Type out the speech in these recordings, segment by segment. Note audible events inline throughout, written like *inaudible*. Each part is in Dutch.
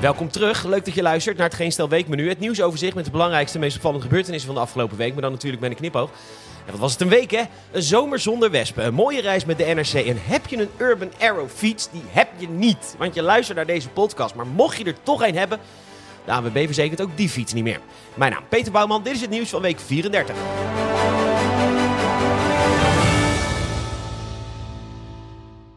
Welkom terug. Leuk dat je luistert naar het Geen Stel Weekmenu. Het nieuwsoverzicht met de belangrijkste, meest opvallende gebeurtenissen van de afgelopen week. Maar dan natuurlijk met een knipoog. En wat was het een week, hè? Een zomer zonder wespen. Een mooie reis met de NRC. En heb je een Urban Arrow fiets? Die heb je niet. Want je luistert naar deze podcast. Maar mocht je er toch een hebben, de ANWB verzekert ook die fiets niet meer. Mijn naam Peter Bouwman. Dit is het nieuws van week 34.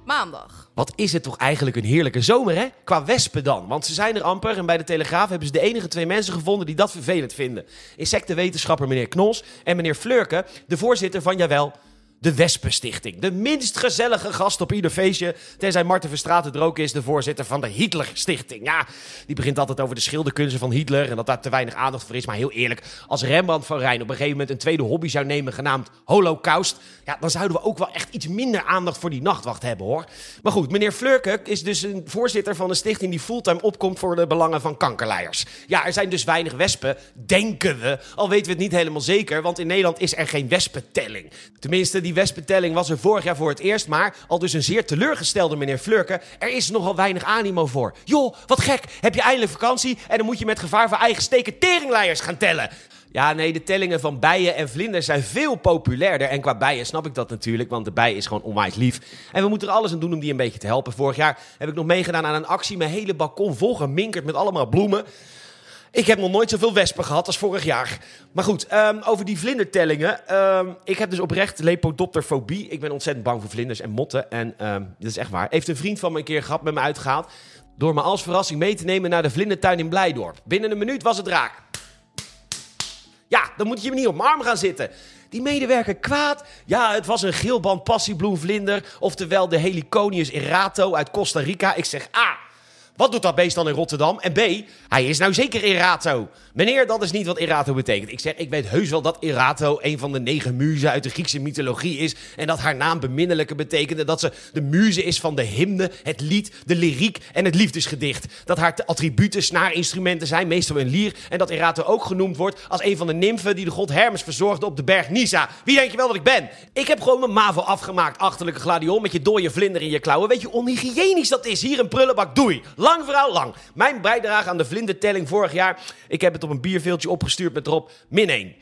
Maandag. Wat is het toch eigenlijk een heerlijke zomer, hè? Qua wespen dan. Want ze zijn er amper en bij de Telegraaf hebben ze de enige twee mensen gevonden die dat vervelend vinden. Insectenwetenschapper meneer Knols en meneer Fleurke, de voorzitter van, jawel, de Wespenstichting. De minst gezellige gast op ieder feestje. Tenzij Marten Verstraeten er ook is, de voorzitter van de Hitlerstichting. Ja, die begint altijd over de schilderkunsten van Hitler en dat daar te weinig aandacht voor is. Maar heel eerlijk, als Rembrandt van Rijn op een gegeven moment een tweede hobby zou nemen genaamd Holocaust. Ja, dan zouden we ook wel echt iets minder aandacht voor die nachtwacht hebben hoor. Maar goed, meneer Fleurke is dus een voorzitter van een stichting die fulltime opkomt voor de belangen van kankerleiers. Ja, er zijn dus weinig wespen, denken we. Al weten we het niet helemaal zeker, want in Nederland is er geen wespentelling. Tenminste, die die wespentelling was er vorig jaar voor het eerst, maar al dus een zeer teleurgestelde meneer Flurke. Er is nogal weinig animo voor. Joh, wat gek, heb je eindelijk vakantie en dan moet je met gevaar voor eigen steken teringleiers gaan tellen. Ja, nee, de tellingen van bijen en vlinders zijn veel populairder. En qua bijen snap ik dat natuurlijk, want de bij is gewoon onwijs lief. En we moeten er alles aan doen om die een beetje te helpen. Vorig jaar heb ik nog meegedaan aan een actie. Mijn hele balkon vol geminkerd met allemaal bloemen. Ik heb nog nooit zoveel wespen gehad als vorig jaar. Maar goed, ehm, over die vlindertellingen. Ehm, ik heb dus oprecht lepodopterfobie. Ik ben ontzettend bang voor vlinders en motten. En um, dit is echt waar. Heeft een vriend van me een keer gehad met me uitgehaald. Door me als verrassing mee te nemen naar de vlindertuin in Blijdorp. Binnen een minuut was het raak. Ja, dan moet je me niet op mijn arm gaan zitten. Die medewerker kwaad. Ja, het was een geelband passiebloemvlinder. Oftewel de Heliconius erato uit Costa Rica. Ik zeg, ah, wat doet dat beest dan in Rotterdam? En B, hij is nou zeker Erato. Meneer, dat is niet wat Erato betekent. Ik zeg, ik weet heus wel dat Erato een van de negen muzen uit de Griekse mythologie is. En dat haar naam beminnelijke betekende. Dat ze de muze is van de hymne, het lied, de lyriek en het liefdesgedicht. Dat haar attributen snaarinstrumenten zijn, meestal een lier. En dat Erato ook genoemd wordt als een van de nymfen die de god Hermes verzorgde op de berg Nisa. Wie denk je wel dat ik ben? Ik heb gewoon mijn MAVO afgemaakt, achterlijke gladion, met je dode vlinder in je klauwen. Weet je hoe onhygiënisch dat is? Hier een prullenbak, doei. Lang lang. Mijn bijdrage aan de vlindertelling vorig jaar. Ik heb het op een bierveeltje opgestuurd met erop min 1.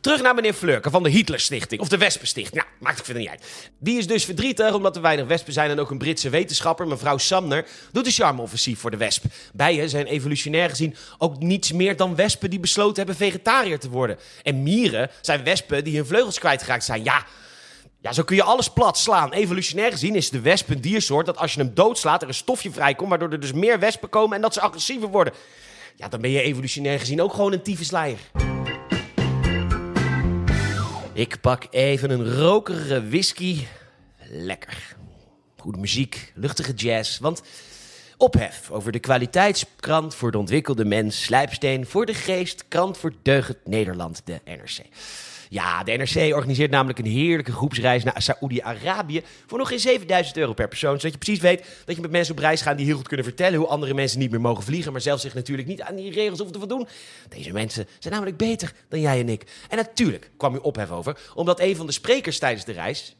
Terug naar meneer Fleurke van de Hitlerstichting. Of de Wespenstichting. Nou, maakt het verder niet uit. Die is dus verdrietig omdat er weinig wespen zijn. En ook een Britse wetenschapper, mevrouw Samner, doet een charme-offensief voor de wesp. Bijen zijn evolutionair gezien ook niets meer dan wespen die besloten hebben vegetariër te worden. En mieren zijn wespen die hun vleugels kwijtgeraakt zijn. Ja, ja, zo kun je alles plat slaan. Evolutionair gezien is de wesp een diersoort dat als je hem doodslaat er een stofje vrijkomt, waardoor er dus meer wespen komen en dat ze agressiever worden. Ja, dan ben je evolutionair gezien ook gewoon een tyfusleier. Ik pak even een rokerige whisky. Lekker. Goede muziek, luchtige jazz, want ophef over de kwaliteitskrant voor de ontwikkelde mens, slijpsteen voor de geest, krant voor deugend Nederland, de NRC. Ja, de NRC organiseert namelijk een heerlijke groepsreis naar Saoedi-Arabië voor nog geen 7000 euro per persoon. Zodat je precies weet dat je met mensen op reis gaat die heel goed kunnen vertellen hoe andere mensen niet meer mogen vliegen, maar zelf zich natuurlijk niet aan die regels hoeven te voldoen. Deze mensen zijn namelijk beter dan jij en ik. En natuurlijk kwam u ophef over, omdat een van de sprekers tijdens de reis,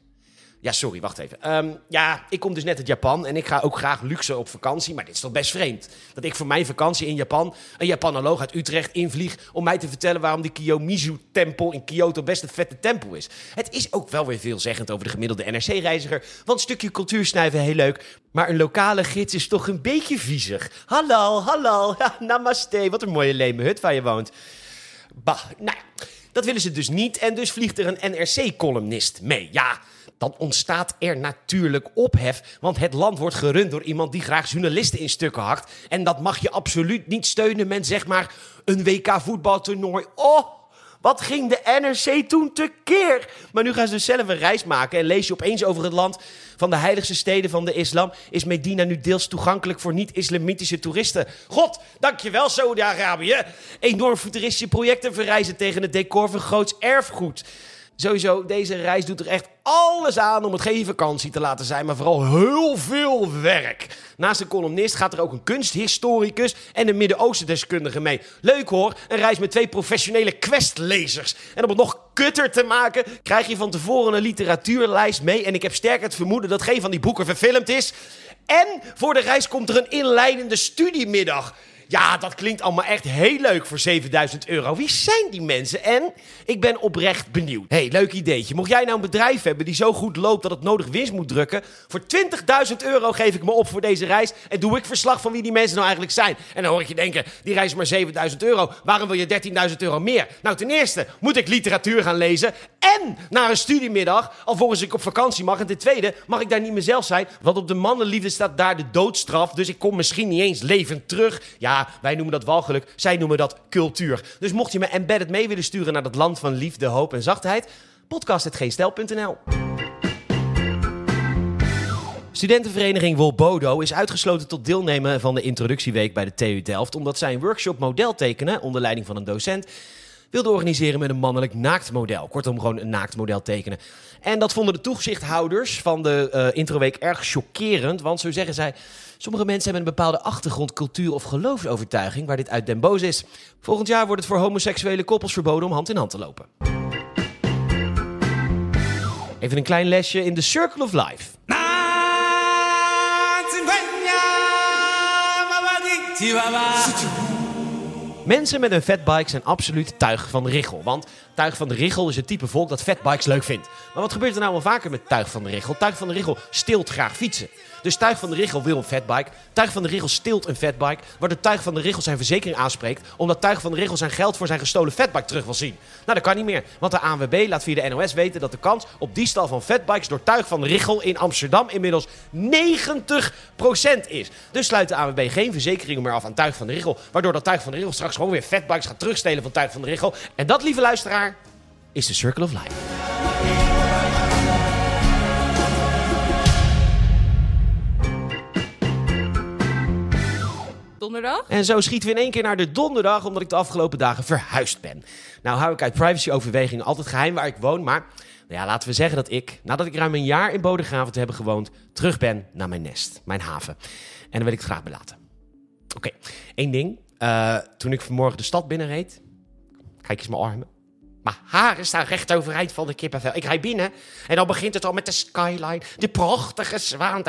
ja, sorry, wacht even. Ehm, ja, ik kom dus net uit Japan en ik ga ook graag luxe op vakantie. Maar dit is toch best vreemd? Dat ik voor mijn vakantie in Japan een Japanoloog uit Utrecht invlieg... om mij te vertellen waarom die Kiyomizu-tempel in Kyoto best een vette tempel is. Het is ook wel weer veelzeggend over de gemiddelde NRC-reiziger. Want een stukje cultuur snuiven, heel leuk. Maar een lokale gids is toch een beetje viezig. Hallo, hallo, *laughs* namaste. Wat een mooie leme hut waar je woont. Bah, nou dat willen ze dus niet. En dus vliegt er een NRC-columnist mee. Ja dan ontstaat er natuurlijk ophef. Want het land wordt gerund door iemand die graag journalisten in stukken hakt. En dat mag je absoluut niet steunen met zeg maar een WK voetbaltoernooi. Oh, wat ging de NRC toen tekeer? Maar nu gaan ze dus zelf een reis maken en lees je opeens over het land van de heiligste steden van de islam. Is Medina nu deels toegankelijk voor niet-islamitische toeristen? God, dankjewel Saudi-Arabië. Enorm futuristische projecten verrijzen tegen het decor van groots erfgoed. Sowieso, deze reis doet er echt alles aan om het geen vakantie te laten zijn, maar vooral heel veel werk. Naast een columnist gaat er ook een kunsthistoricus en een Midden-Oosten-deskundige mee. Leuk hoor, een reis met twee professionele questlezers. En om het nog kutter te maken, krijg je van tevoren een literatuurlijst mee. En ik heb sterk het vermoeden dat geen van die boeken verfilmd is. En voor de reis komt er een inleidende studiemiddag. Ja, dat klinkt allemaal echt heel leuk voor 7000 euro. Wie zijn die mensen? En ik ben oprecht benieuwd. hey, leuk ideetje. Mocht jij nou een bedrijf hebben die zo goed loopt dat het nodig winst moet drukken... voor 20.000 euro geef ik me op voor deze reis... en doe ik verslag van wie die mensen nou eigenlijk zijn. En dan hoor ik je denken, die reis is maar 7000 euro. Waarom wil je 13.000 euro meer? Nou, ten eerste moet ik literatuur gaan lezen... en naar een studiemiddag, alvorens ik op vakantie mag. En ten tweede mag ik daar niet mezelf zijn... want op de mannenliefde staat daar de doodstraf... dus ik kom misschien niet eens levend terug. Ja, wij noemen dat walgeluk, zij noemen dat cultuur. Dus mocht je me embedded mee willen sturen naar dat land van liefde, hoop en zachtheid, podcast.geenstel.nl. Studentenvereniging Wolbodo is uitgesloten tot deelnemen van de introductieweek bij de TU Delft, omdat zij een workshop model tekenen onder leiding van een docent wilde organiseren met een mannelijk naaktmodel. Kortom, gewoon een naaktmodel tekenen. En dat vonden de toezichthouders van de uh, introweek erg chockerend, want zo zeggen zij... Sommige mensen hebben een bepaalde achtergrond, cultuur of geloofsovertuiging waar dit uit den boos is. Volgend jaar wordt het voor homoseksuele koppels verboden om hand in hand te lopen. Even een klein lesje in The Circle of Life. Mensen met een fatbike zijn absoluut tuig van richel. Want tuig van de richel is het type volk dat fatbikes leuk vindt. Maar wat gebeurt er nou wel vaker met tuig van de richel? Tuig van de richel steelt graag fietsen. Dus Tuig van de Richel wil een fatbike. Tuig van de Richel steelt een fatbike. Waardoor Tuig van de Richel zijn verzekering aanspreekt. Omdat Tuig van de Richel zijn geld voor zijn gestolen fatbike terug wil zien. Nou, dat kan niet meer. Want de ANWB laat via de NOS weten dat de kans op diefstal van fatbikes door Tuig van de Richel in Amsterdam inmiddels 90% is. Dus sluit de ANWB geen verzekeringen meer af aan Tuig van de Richel. Waardoor dat Tuig van de Richel straks gewoon weer fatbikes gaat terugstelen van Tuig van de Richel. En dat, lieve luisteraar, is de Circle of Life. donderdag. En zo schieten we in één keer naar de donderdag, omdat ik de afgelopen dagen verhuisd ben. Nou hou ik uit privacyoverwegingen altijd geheim waar ik woon, maar nou ja, laten we zeggen dat ik, nadat ik ruim een jaar in Bodegraven te hebben gewoond, terug ben naar mijn nest, mijn haven. En dan wil ik het graag belaten. Oké, één ding. Uh, toen ik vanmorgen de stad binnenreed, kijk eens mijn armen. Maar haren staan recht overeind van de kippenvel. Ik rijd binnen en dan begint het al met de skyline. De prachtige zwaan.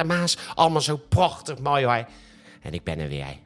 Allemaal zo prachtig mooi hoor. En ik ben er weer.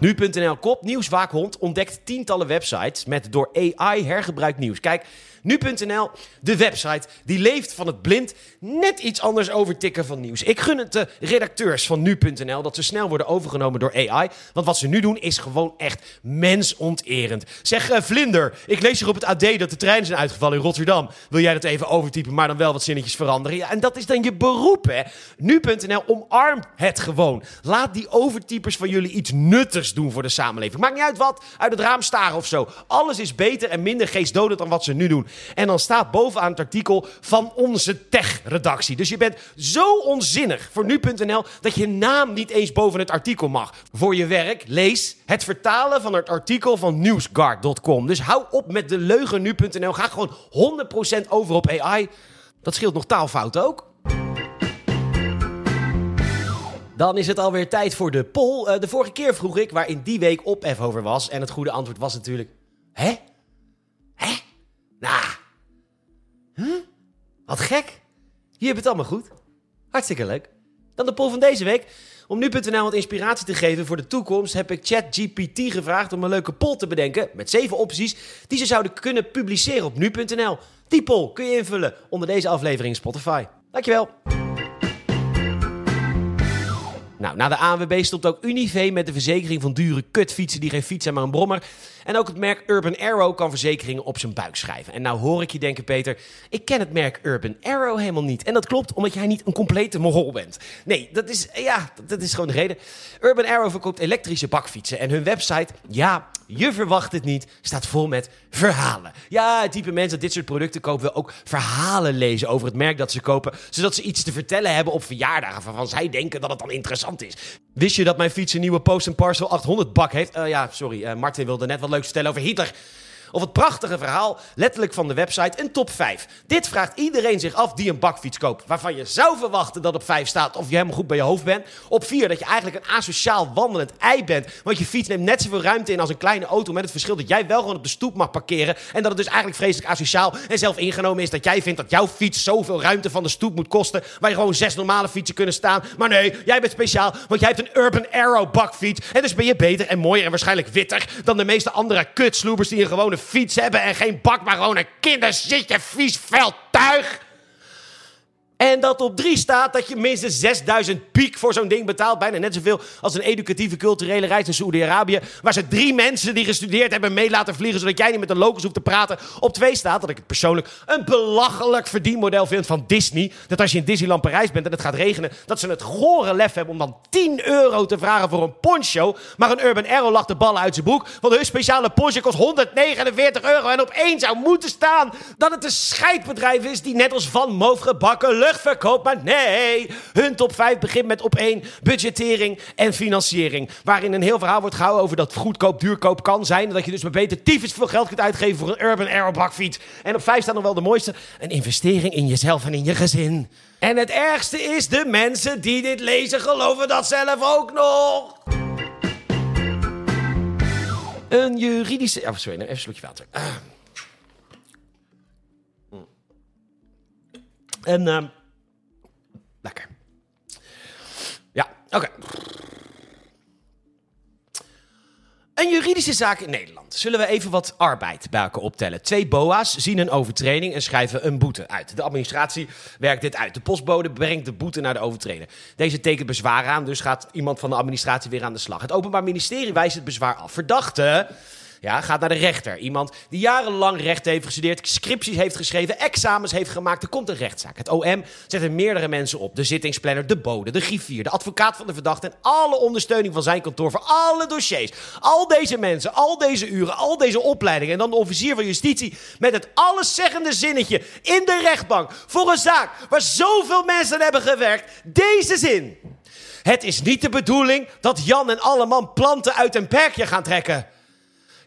Nu.nl kop nieuwswaakhond ontdekt tientallen websites met door AI hergebruikt nieuws. Kijk, Nu.nl, de website, die leeft van het blind net iets anders overtikken van nieuws. Ik gun het de redacteurs van Nu.nl dat ze snel worden overgenomen door AI. Want wat ze nu doen is gewoon echt mensonterend. Zeg uh, Vlinder, ik lees hier op het AD dat de treinen zijn uitgevallen in Rotterdam. Wil jij dat even overtypen, maar dan wel wat zinnetjes veranderen? Ja, en dat is dan je beroep, hè? Nu.nl omarmt het gewoon. Laat die overtypers van jullie iets nuttigs doen voor de samenleving. Maakt niet uit wat, uit het raam staren of zo. Alles is beter en minder geestdodend dan wat ze nu doen. En dan staat bovenaan het artikel van onze tech-redactie. Dus je bent zo onzinnig voor nu.nl dat je naam niet eens boven het artikel mag. Voor je werk lees het vertalen van het artikel van newsguard.com. Dus hou op met de leugen nu.nl. Ga gewoon 100% over op AI. Dat scheelt nog taalfout ook. Dan is het alweer tijd voor de poll. Uh, de vorige keer vroeg ik waar in die week ophef over was. En het goede antwoord was natuurlijk... Hè? Hè? Nou, huh? wat gek. Je hebt het allemaal goed. Hartstikke leuk. Dan de poll van deze week. Om nu.nl wat inspiratie te geven voor de toekomst heb ik ChatGPT gevraagd om een leuke poll te bedenken met zeven opties die ze zouden kunnen publiceren op nu.nl. Die poll kun je invullen onder deze aflevering Spotify. Dankjewel. Nou, na de ANWB stopt ook Unive met de verzekering van dure kutfietsen die geen fiets zijn, maar een brommer. En ook het merk Urban Arrow kan verzekeringen op zijn buik schrijven. En nou hoor ik je denken, Peter, ik ken het merk Urban Arrow helemaal niet. En dat klopt, omdat jij niet een complete mogol bent. Nee, dat is, ja, dat is gewoon de reden. Urban Arrow verkoopt elektrische bakfietsen. En hun website, ja, je verwacht het niet, staat vol met verhalen. Ja, het type mensen dat dit soort producten kopen wil ook verhalen lezen over het merk dat ze kopen. Zodat ze iets te vertellen hebben op verjaardagen waarvan zij denken dat het dan is. Wist je dat mijn fiets een nieuwe Post Parcel 800 bak heeft? Uh, ja, sorry, uh, Martin wilde net wat leuks vertellen over Hitler. Of het prachtige verhaal, letterlijk van de website, een top 5. Dit vraagt iedereen zich af die een bakfiets koopt. Waarvan je zou verwachten dat op 5 staat of je helemaal goed bij je hoofd bent. Op 4 dat je eigenlijk een asociaal wandelend ei bent. Want je fiets neemt net zoveel ruimte in als een kleine auto. Met het verschil dat jij wel gewoon op de stoep mag parkeren. En dat het dus eigenlijk vreselijk asociaal en zelf ingenomen is dat jij vindt dat jouw fiets zoveel ruimte van de stoep moet kosten. Waar je gewoon zes normale fietsen kunnen staan. Maar nee, jij bent speciaal, want jij hebt een Urban Arrow bakfiets. En dus ben je beter en mooier en waarschijnlijk witter dan de meeste andere kutsloebers die een gewone fiets hebben. En geen bak, maar gewoon een kinderzitje vies vel tuig. En dat op drie staat dat je minstens 6000 piek voor zo'n ding betaalt. Bijna net zoveel als een educatieve culturele reis in Saoedi-Arabië. Waar ze drie mensen die gestudeerd hebben mee laten vliegen. Zodat jij niet met een locus hoeft te praten. Op twee staat dat ik het persoonlijk een belachelijk verdienmodel vind van Disney. Dat als je in Disneyland Parijs bent en het gaat regenen. Dat ze het gore lef hebben om dan 10 euro te vragen voor een poncho. Maar een Urban Arrow lacht de ballen uit zijn boek. Want hun speciale poncho kost 149 euro. En op één zou moeten staan dat het een scheidbedrijf is die net als Van Moof gebakken luchtverkoop. Maar nee, hun top 5 begint met op 1 budgettering en financiering. Waarin een heel verhaal wordt gehouden over dat goedkoop duurkoop kan zijn. En dat je dus maar beter tyfus veel geld kunt uitgeven voor een Urban Aero bakfiets. En op 5 staat nog wel de mooiste. Een investering in jezelf en in je gezin. En het ergste is, de mensen die dit lezen geloven dat zelf ook nog. Een juridische... Oh, sorry, even een slokje water. Ah. En, ehm Ja, oké. Een juridische zaak in Nederland. Zullen we even wat arbeid bij elkaar optellen? Twee BOA's zien een overtreding en schrijven een boete uit. De administratie werkt dit uit. De postbode brengt de boete naar de overtreder. Deze tekent bezwaar aan, dus gaat iemand van de administratie weer aan de slag. Het Openbaar Ministerie wijst het bezwaar af. Verdachte ja, gaat naar de rechter. Iemand die jarenlang recht heeft gestudeerd, scripties heeft geschreven, examens heeft gemaakt. Er komt een rechtszaak. Het OM zet er meerdere mensen op. De zittingsplanner, de bode, de griffier, de advocaat van de verdachte... en alle ondersteuning van zijn kantoor voor alle dossiers. Al deze mensen, al deze uren, al deze opleidingen... en dan de officier van justitie met het alleszeggende zinnetje... in de rechtbank voor een zaak waar zoveel mensen hebben gewerkt. Deze zin. Het is niet de bedoeling dat Jan en alle man planten uit een perkje gaan trekken...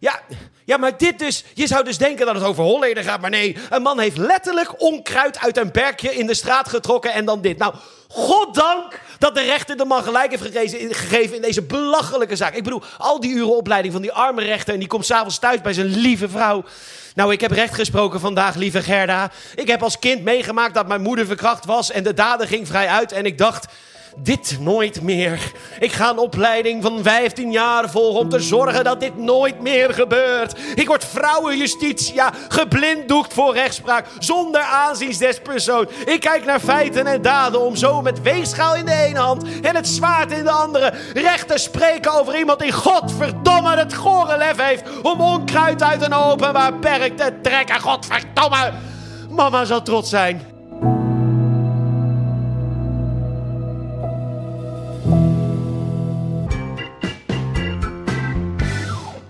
Ja, ja, maar dit dus. Je zou dus denken dat het over Holleden gaat. Maar nee, een man heeft letterlijk onkruid uit een berkje in de straat getrokken en dan dit. Nou, goddank dat de rechter de man gelijk heeft gegeven, gegeven in deze belachelijke zaak. Ik bedoel, al die uren opleiding van die arme rechter en die komt s'avonds thuis bij zijn lieve vrouw. Nou, ik heb recht gesproken vandaag, lieve Gerda. Ik heb als kind meegemaakt dat mijn moeder verkracht was en de dader ging vrij uit. En ik dacht, dit nooit meer. Ik ga een opleiding van 15 jaar volgen om te zorgen dat dit nooit meer gebeurt. Ik word vrouwenjustitia, geblinddoekt voor rechtspraak, zonder aanzien des persoon. Ik kijk naar feiten en daden om zo met weegschaal in de ene hand en het zwaard in de andere recht te spreken over iemand die godverdomme het gore lef heeft om onkruid uit een openbaar perk te trekken. Godverdomme! Mama zal trots zijn.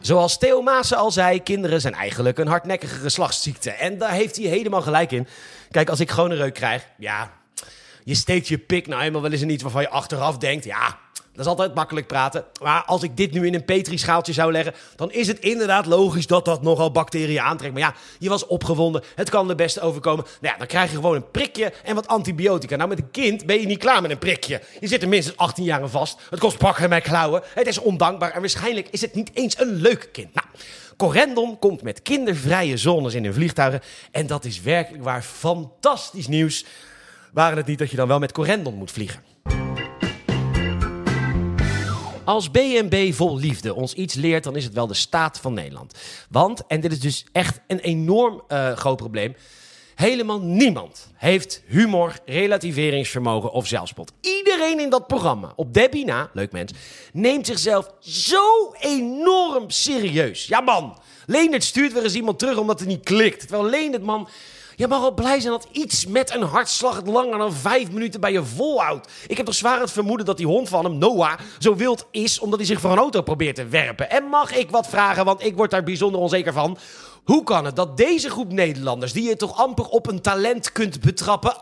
Zoals Theo Maassen al zei, kinderen zijn eigenlijk een hardnekkige geslachtsziekte. En daar heeft hij helemaal gelijk in. Kijk, als ik gewoon een reuk krijg, ja, je steekt je pik nou eenmaal wel eens in iets waarvan je achteraf denkt, ja, dat is altijd makkelijk praten. Maar als ik dit nu in een petrischaaltje zou leggen, dan is het inderdaad logisch dat dat nogal bacteriën aantrekt. Maar ja, je was opgewonden, het kan de beste overkomen. Nou ja, dan krijg je gewoon een prikje en wat antibiotica. Nou, met een kind ben je niet klaar met een prikje. Je zit er minstens 18 jaar vast. Het kost pakken met klauwen. Het is ondankbaar en waarschijnlijk is het niet eens een leuk kind. Nou, Corendon komt met kindervrije zones in hun vliegtuigen. En dat is werkelijk waar fantastisch nieuws. Waren het niet dat je dan wel met Corendon moet vliegen? Als BNB vol liefde ons iets leert, dan is het wel de staat van Nederland. Want, en dit is dus echt een enorm uh, groot probleem. Helemaal niemand heeft humor, relativeringsvermogen of zelfspot. Iedereen in dat programma, op Debbie na, leuk mens, neemt zichzelf zo enorm serieus. Ja man, Leendert stuurt weer eens iemand terug omdat het niet klikt. Terwijl Leendert man je mag wel blij zijn dat iets met een hartslag het langer dan vijf minuten bij je volhoudt. Ik heb toch zwaar het vermoeden dat die hond van hem, Noah, zo wild is omdat hij zich voor een auto probeert te werpen. En mag ik wat vragen, want ik word daar bijzonder onzeker van. Hoe kan het dat deze groep Nederlanders, die je toch amper op een talent kunt betrappen,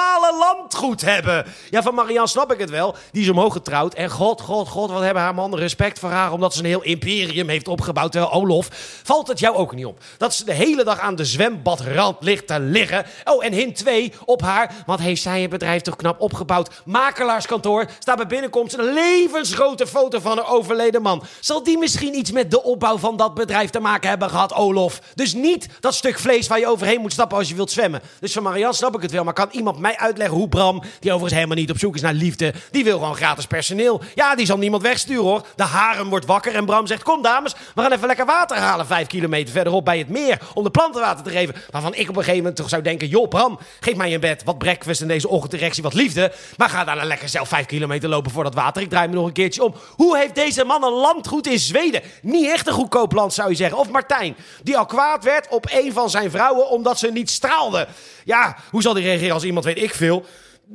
een landgoed hebben? Ja, van Marianne snap ik het wel. Die is omhoog getrouwd. En god, god, god, wat hebben haar mannen respect voor haar, omdat ze een heel imperium heeft opgebouwd. Terwijl Olof, valt het jou ook niet op? Dat ze de hele dag aan de zwembadrand ligt te liggen. Oh, en hint 2 op haar, wat heeft zij het bedrijf toch knap opgebouwd? Makelaarskantoor, staat bij binnenkomst een levensgrote foto van een overleden man. Zal die misschien iets met de opbouw van dat bedrijf te maken hebben gehad, Olof? Dus niet dat stuk vlees waar je overheen moet stappen als je wilt zwemmen. Dus van Marianne snap ik het wel, maar kan iemand mij uitleggen hoe Bram, die overigens helemaal niet op zoek is naar liefde, die wil gewoon gratis personeel. Ja, die zal niemand wegsturen hoor. De harem wordt wakker en Bram zegt, kom dames, we gaan even lekker water halen vijf kilometer verderop bij het meer om de planten water te geven. Waarvan ik op een gegeven moment toch zou denken, joh Bram, geef mij in bed wat breakfast in deze ochtenddirectie, wat liefde. Maar ga daar dan lekker zelf vijf kilometer lopen voor dat water. Ik draai me nog een keertje om. Hoe heeft deze man een landgoed in Zweden? Niet echt een goedkoop land zou je zeggen. Of Martijn, die al kwaad werd op een van zijn vrouwen omdat ze niet straalde. Ja, hoe zal die reageren als iemand weet ik veel?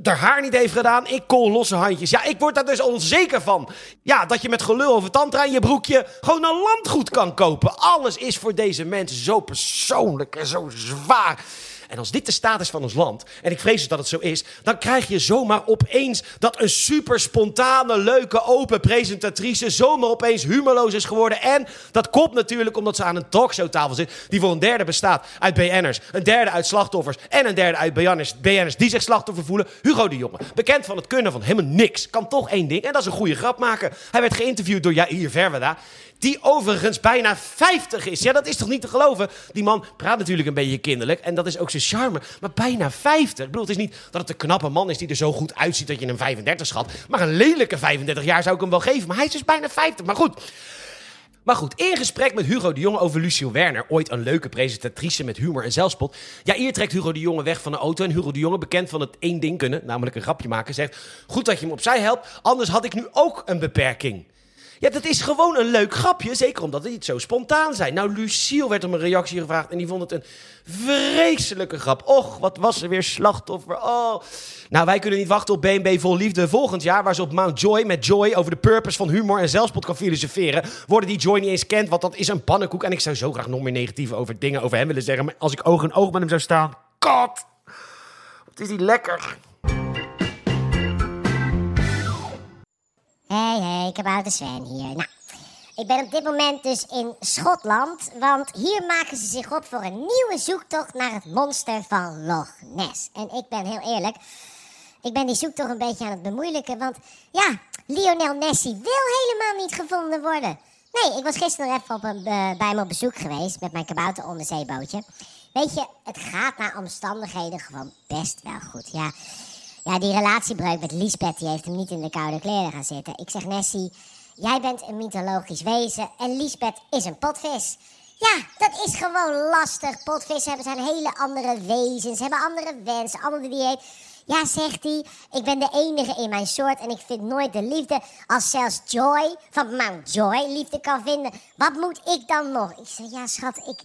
Haar haar niet heeft gedaan. Ik kol losse handjes. Ja, ik word daar dus onzeker van. Ja, dat je met gelul over tantra in je broekje gewoon een landgoed kan kopen. Alles is voor deze mensen zo persoonlijk en zo zwaar. En als dit de status van ons land, en ik vrees dus dat het zo is, dan krijg je zomaar opeens dat een super spontane, leuke, open presentatrice zomaar opeens humorloos is geworden. En dat komt natuurlijk omdat ze aan een talkshowtafel zit, die voor een derde bestaat uit BN'ers, een derde uit slachtoffers en een derde uit BN'ers, BN'ers die zich slachtoffer voelen. Hugo de Jonge, bekend van het kunnen van helemaal niks, kan toch één ding en dat is een goede grap maken. Hij werd geïnterviewd door Jair Verweda. Die overigens bijna 50 is. Ja, dat is toch niet te geloven? Die man praat natuurlijk een beetje kinderlijk. En dat is ook zijn charme. Maar bijna 50. Ik bedoel, het is niet dat het een knappe man is die er zo goed uitziet dat je hem 35 schat. Maar een lelijke 35 jaar zou ik hem wel geven. Maar hij is dus bijna 50. Maar goed. Maar goed, in gesprek met Hugo de Jonge over Lucio Werner, ooit een leuke presentatrice met humor en zelfspot. Ja, hier trekt Hugo de Jonge weg van de auto en Hugo de Jonge, bekend van het één ding kunnen, namelijk een grapje maken, zegt: Goed dat je hem opzij helpt, anders had ik nu ook een beperking. Ja, dat is gewoon een leuk grapje. Zeker omdat het zo spontaan zijn. Nou, Lucille werd om een reactie gevraagd en die vond het een vreselijke grap. Och, wat was er weer slachtoffer. Oh. Nou, wij kunnen niet wachten op BNB Vol Liefde volgend jaar... waar ze op Mount Joy met Joy over de purpose van humor en zelfspot kan filosoferen. Worden die Joy niet eens kent, want dat is een pannenkoek. En ik zou zo graag nog meer negatief over dingen over hem willen zeggen. Maar als ik oog in oog met hem zou staan... God, wat is die lekker. Hey, hey, kabouter Sven hier. Nou, ik ben op dit moment dus in Schotland, want hier maken ze zich op voor een nieuwe zoektocht naar het monster van Loch Ness. En ik ben heel eerlijk, ik ben die zoektocht een beetje aan het bemoeilijken, want ja, Lionel Nessie wil helemaal niet gevonden worden. Nee, ik was gisteren even op een, uh, bij hem op bezoek geweest met mijn kabouter onderzeebootje. Weet je, het gaat naar omstandigheden gewoon best wel goed. Ja, ja, die relatiebreuk met Lisbeth die heeft hem niet in de koude kleren gaan zitten. Ik zeg, Nessie, jij bent een mythologisch wezen en Lisbeth is een potvis. Ja, dat is gewoon lastig. Potvissen hebben zijn hele andere wezens, hebben andere wensen, andere dieet. Ja, zegt hij, ik ben de enige in mijn soort en ik vind nooit de liefde als zelfs Joy van Mount Joy liefde kan vinden. Wat moet ik dan nog? Ik zeg, ja schat, ik...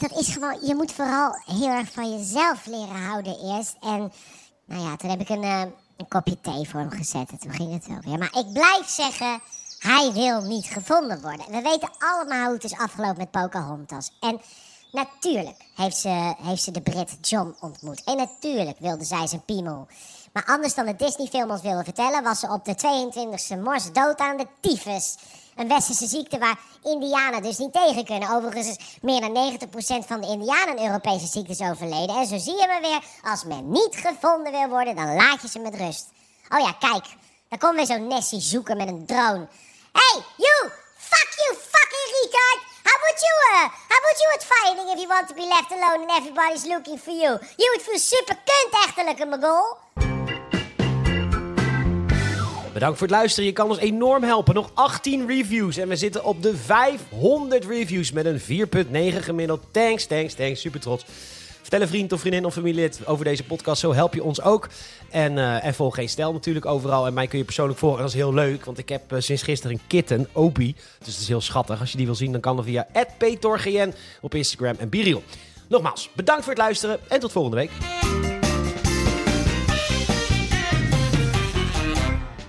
Dat is gewoon, je moet vooral heel erg van jezelf leren houden eerst. En nou ja, toen heb ik een, uh, een kopje thee voor hem gezet en toen ging het wel weer. Maar ik blijf zeggen, hij wil niet gevonden worden. We weten allemaal hoe het is afgelopen met Pocahontas. En natuurlijk heeft ze, heeft ze de Brit John ontmoet. En natuurlijk wilde zij zijn piemel. Maar anders dan de Disney-film ons wilde vertellen... was ze op de 22e mors dood aan de tyfus. Een westerse ziekte waar indianen dus niet tegen kunnen. Overigens is meer dan 90% van de indianen Europese ziektes overleden. En zo zie je maar weer, als men niet gevonden wil worden, dan laat je ze met rust. Oh ja, kijk, daar komt weer zo'n Nessie zoeken met een drone. Hey, you! Fuck you, fucking retard! How would you, uh, how would you at fighting if you want to be left alone and everybody's looking for you? You would feel super kunt, echtelijke mogol. Bedankt voor het luisteren. Je kan ons enorm helpen. Nog 18 reviews. En we zitten op de 500 reviews met een 4,9 gemiddeld. Thanks, thanks, thanks. Super trots. Vertel een vriend of vriendin of familielid over deze podcast. Zo help je ons ook. En, uh, volg geen stijl natuurlijk overal. En mij kun je persoonlijk volgen. En dat is heel leuk. Want ik heb uh, sinds gisteren een kitten, Opie. Dus het is heel schattig. Als je die wil zien, dan kan dat via @ptorgn op Instagram en Biriel. Nogmaals, bedankt voor het luisteren. En tot volgende week.